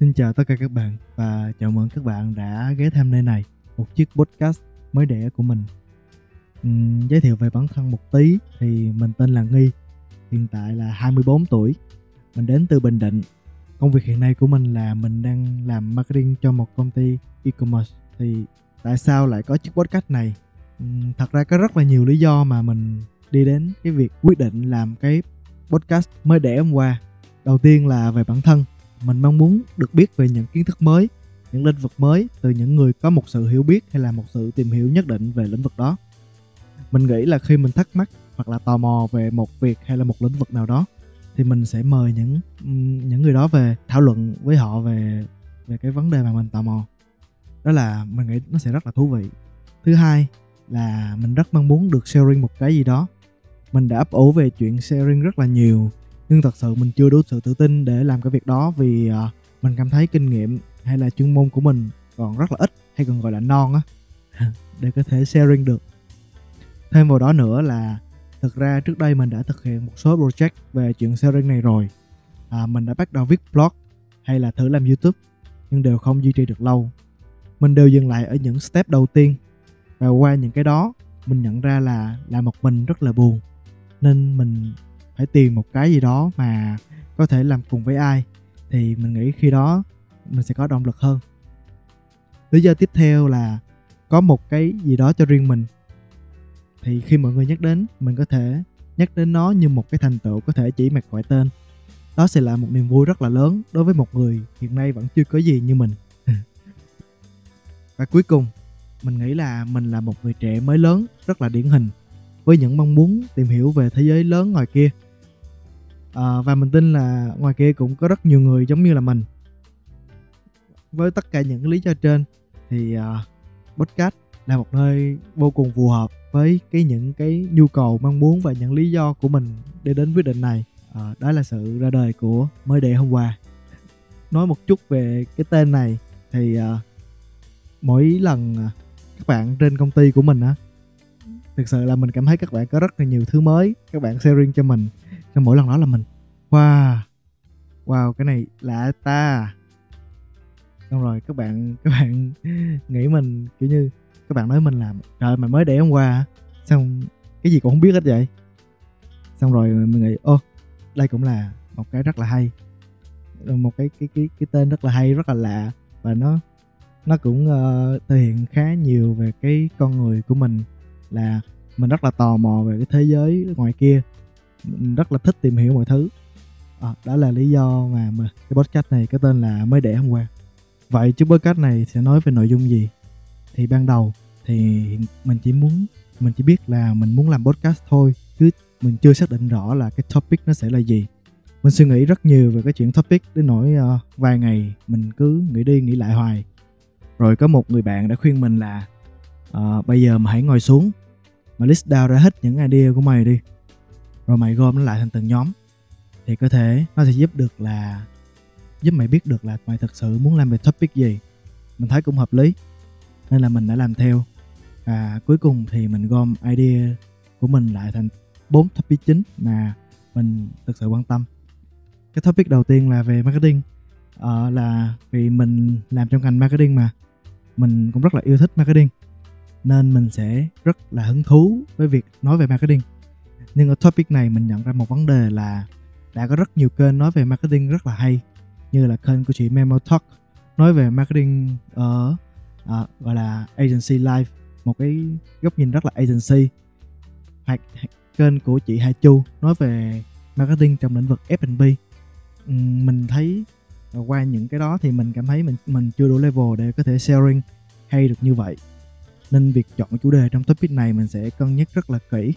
Xin chào tất cả các bạn và chào mừng các bạn đã ghé thăm nơi này, một chiếc podcast mới đẻ của mình. Uhm, giới thiệu về bản thân một tí thì mình tên là Nghi, hiện tại là 24 tuổi. Mình đến từ Bình Định. Công việc hiện nay của mình là mình đang làm marketing cho một công ty e-commerce. Thì tại sao lại có chiếc podcast này? Uhm, thật ra có rất là nhiều lý do mà mình đi đến cái việc quyết định làm cái podcast mới đẻ hôm qua. Đầu tiên là về bản thân mình mong muốn được biết về những kiến thức mới, những lĩnh vực mới từ những người có một sự hiểu biết hay là một sự tìm hiểu nhất định về lĩnh vực đó. Mình nghĩ là khi mình thắc mắc hoặc là tò mò về một việc hay là một lĩnh vực nào đó, thì mình sẽ mời những những người đó về thảo luận với họ về về cái vấn đề mà mình tò mò. Đó là mình nghĩ nó sẽ rất là thú vị. Thứ hai là mình rất mong muốn được sharing một cái gì đó. Mình đã ấp ủ về chuyện sharing rất là nhiều nhưng thật sự mình chưa đủ sự tự tin để làm cái việc đó vì uh, mình cảm thấy kinh nghiệm hay là chuyên môn của mình còn rất là ít hay còn gọi là non á để có thể sharing được. Thêm vào đó nữa là thực ra trước đây mình đã thực hiện một số project về chuyện sharing này rồi. À, mình đã bắt đầu viết blog hay là thử làm youtube nhưng đều không duy trì được lâu. Mình đều dừng lại ở những step đầu tiên và qua những cái đó mình nhận ra là làm một mình rất là buồn. Nên mình phải tìm một cái gì đó mà có thể làm cùng với ai. Thì mình nghĩ khi đó mình sẽ có động lực hơn. Lý do tiếp theo là có một cái gì đó cho riêng mình. Thì khi mọi người nhắc đến, mình có thể nhắc đến nó như một cái thành tựu có thể chỉ mặc gọi tên. Đó sẽ là một niềm vui rất là lớn đối với một người hiện nay vẫn chưa có gì như mình. Và cuối cùng, mình nghĩ là mình là một người trẻ mới lớn, rất là điển hình, với những mong muốn tìm hiểu về thế giới lớn ngoài kia à, và mình tin là ngoài kia cũng có rất nhiều người giống như là mình. Với tất cả những lý do trên thì uh, podcast là một nơi vô cùng phù hợp với cái những cái nhu cầu mong muốn và những lý do của mình để đến quyết định này. À, đó là sự ra đời của mới đệ hôm qua. Nói một chút về cái tên này thì uh, mỗi lần các bạn trên công ty của mình á thực sự là mình cảm thấy các bạn có rất là nhiều thứ mới các bạn sharing cho mình cho mỗi lần đó là mình wow wow cái này lạ ta. Xong rồi các bạn các bạn nghĩ mình kiểu như các bạn nói mình làm trời mày mới để hôm qua xong cái gì cũng không biết hết vậy. Xong rồi mình nghĩ ô đây cũng là một cái rất là hay ờ, một cái cái cái cái tên rất là hay rất là lạ. Và nó nó cũng uh, thể hiện khá nhiều về cái con người của mình là mình rất là tò mò về cái thế giới ngoài kia mình rất là thích tìm hiểu mọi thứ. À, đó là lý do mà, mà cái podcast này cái tên là mới đẻ hôm qua. Vậy chứ podcast này sẽ nói về nội dung gì? Thì ban đầu thì mình chỉ muốn mình chỉ biết là mình muốn làm podcast thôi chứ mình chưa xác định rõ là cái topic nó sẽ là gì. Mình suy nghĩ rất nhiều về cái chuyện topic đến nỗi uh, vài ngày mình cứ nghĩ đi nghĩ lại hoài. Rồi có một người bạn đã khuyên mình là uh, bây giờ mà hãy ngồi xuống mà list down ra hết những idea của mày đi rồi mày gom nó lại thành từng nhóm. Thì có thể nó sẽ giúp được là giúp mày biết được là mày thật sự muốn làm về topic gì. Mình thấy cũng hợp lý. Nên là mình đã làm theo. Và cuối cùng thì mình gom idea của mình lại thành bốn topic chính mà mình thực sự quan tâm. Cái topic đầu tiên là về marketing. Ờ, là vì mình làm trong ngành marketing mà. Mình cũng rất là yêu thích marketing. Nên mình sẽ rất là hứng thú với việc nói về marketing nhưng ở topic này mình nhận ra một vấn đề là đã có rất nhiều kênh nói về marketing rất là hay như là kênh của chị Memo Talk nói về marketing ở à, gọi là agency life một cái góc nhìn rất là agency. Hoặc kênh của chị Hai Chu nói về marketing trong lĩnh vực F&B mình thấy qua những cái đó thì mình cảm thấy mình mình chưa đủ level để có thể sharing hay được như vậy. Nên việc chọn chủ đề trong topic này mình sẽ cân nhắc rất là kỹ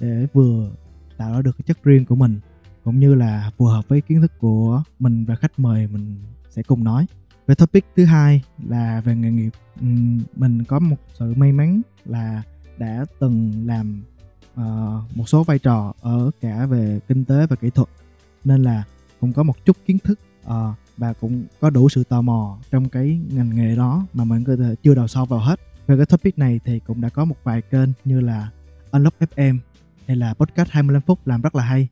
để vừa tạo ra được cái chất riêng của mình cũng như là phù hợp với kiến thức của mình và khách mời mình sẽ cùng nói. Về topic thứ hai là về nghề nghiệp mình có một sự may mắn là đã từng làm uh, một số vai trò ở cả về kinh tế và kỹ thuật nên là cũng có một chút kiến thức uh, và cũng có đủ sự tò mò trong cái ngành nghề đó mà mình có thể chưa đào sâu vào hết. Về cái topic này thì cũng đã có một vài kênh như là Unlock FM hay là podcast 25 phút làm rất là hay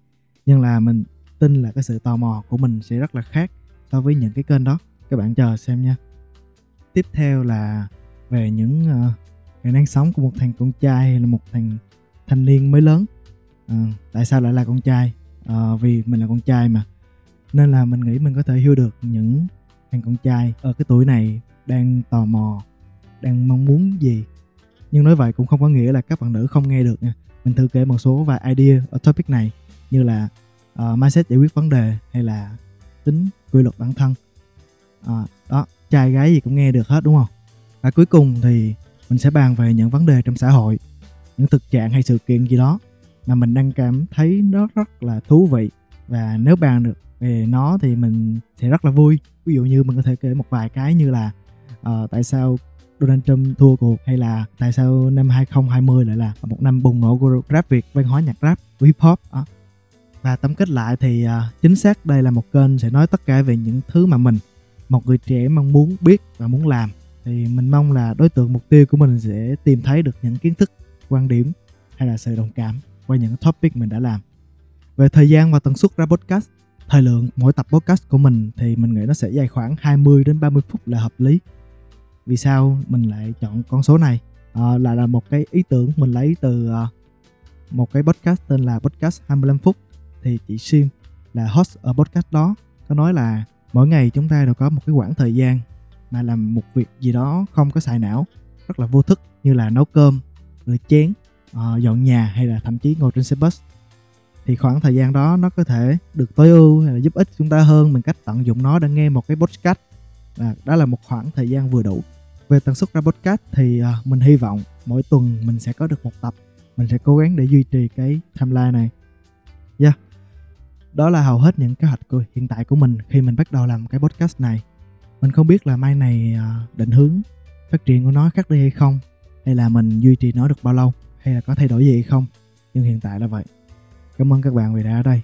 nhưng là mình tin là cái sự tò mò của mình sẽ rất là khác so với những cái kênh đó. Các bạn chờ xem nha. Tiếp theo là về những uh, kỹ năng sống của một thằng con trai hay là một thằng thanh niên mới lớn. Uh, tại sao lại là con trai? Uh, vì mình là con trai mà. Nên là mình nghĩ mình có thể hiểu được những thằng con trai ở cái tuổi này đang tò mò đang mong muốn gì. Nhưng nói vậy cũng không có nghĩa là các bạn nữ không nghe được nha mình thử kể một số vài idea ở topic này như là uh, mindset giải quyết vấn đề hay là tính quy luật bản thân. Uh, đó trai gái gì cũng nghe được hết đúng không? Và cuối cùng thì mình sẽ bàn về những vấn đề trong xã hội những thực trạng hay sự kiện gì đó mà mình đang cảm thấy nó rất là thú vị. Và nếu bàn được về nó thì mình sẽ rất là vui. Ví dụ như mình có thể kể một vài cái như là uh, tại sao Donald Trump thua cuộc hay là tại sao năm 2020 lại là một năm bùng nổ của rap Việt văn hóa nhạc rap của hip hop đó. và tóm kết lại thì uh, chính xác đây là một kênh sẽ nói tất cả về những thứ mà mình một người trẻ mong muốn biết và muốn làm. Thì mình mong là đối tượng mục tiêu của mình sẽ tìm thấy được những kiến thức quan điểm hay là sự đồng cảm qua những topic mình đã làm. Về thời gian và tần suất ra podcast thời lượng mỗi tập podcast của mình thì mình nghĩ nó sẽ dài khoảng 20 đến 30 phút là hợp lý vì sao mình lại chọn con số này? Ờ, à, là là một cái ý tưởng mình lấy từ uh, một cái podcast tên là podcast 25 phút. Thì chị Sim là host ở podcast đó có nói là mỗi ngày chúng ta đều có một cái khoảng thời gian mà làm một việc gì đó không có xài não rất là vô thức như là nấu cơm rửa chén uh, dọn nhà hay là thậm chí ngồi trên xe bus. Thì khoảng thời gian đó nó có thể được tối ưu hay là giúp ích chúng ta hơn bằng cách tận dụng nó để nghe một cái podcast. Và đó là một khoảng thời gian vừa đủ về tần suất ra podcast thì uh, mình hy vọng mỗi tuần mình sẽ có được một tập. Mình sẽ cố gắng để duy trì cái timeline này. Yeah. Đó là hầu hết những kế hoạch của hiện tại của mình khi mình bắt đầu làm cái podcast này. Mình không biết là mai này uh, định hướng phát triển của nó khác đi hay không hay là mình duy trì nó được bao lâu hay là có thay đổi gì hay không. Nhưng hiện tại là vậy. Cảm ơn các bạn vì đã ở đây.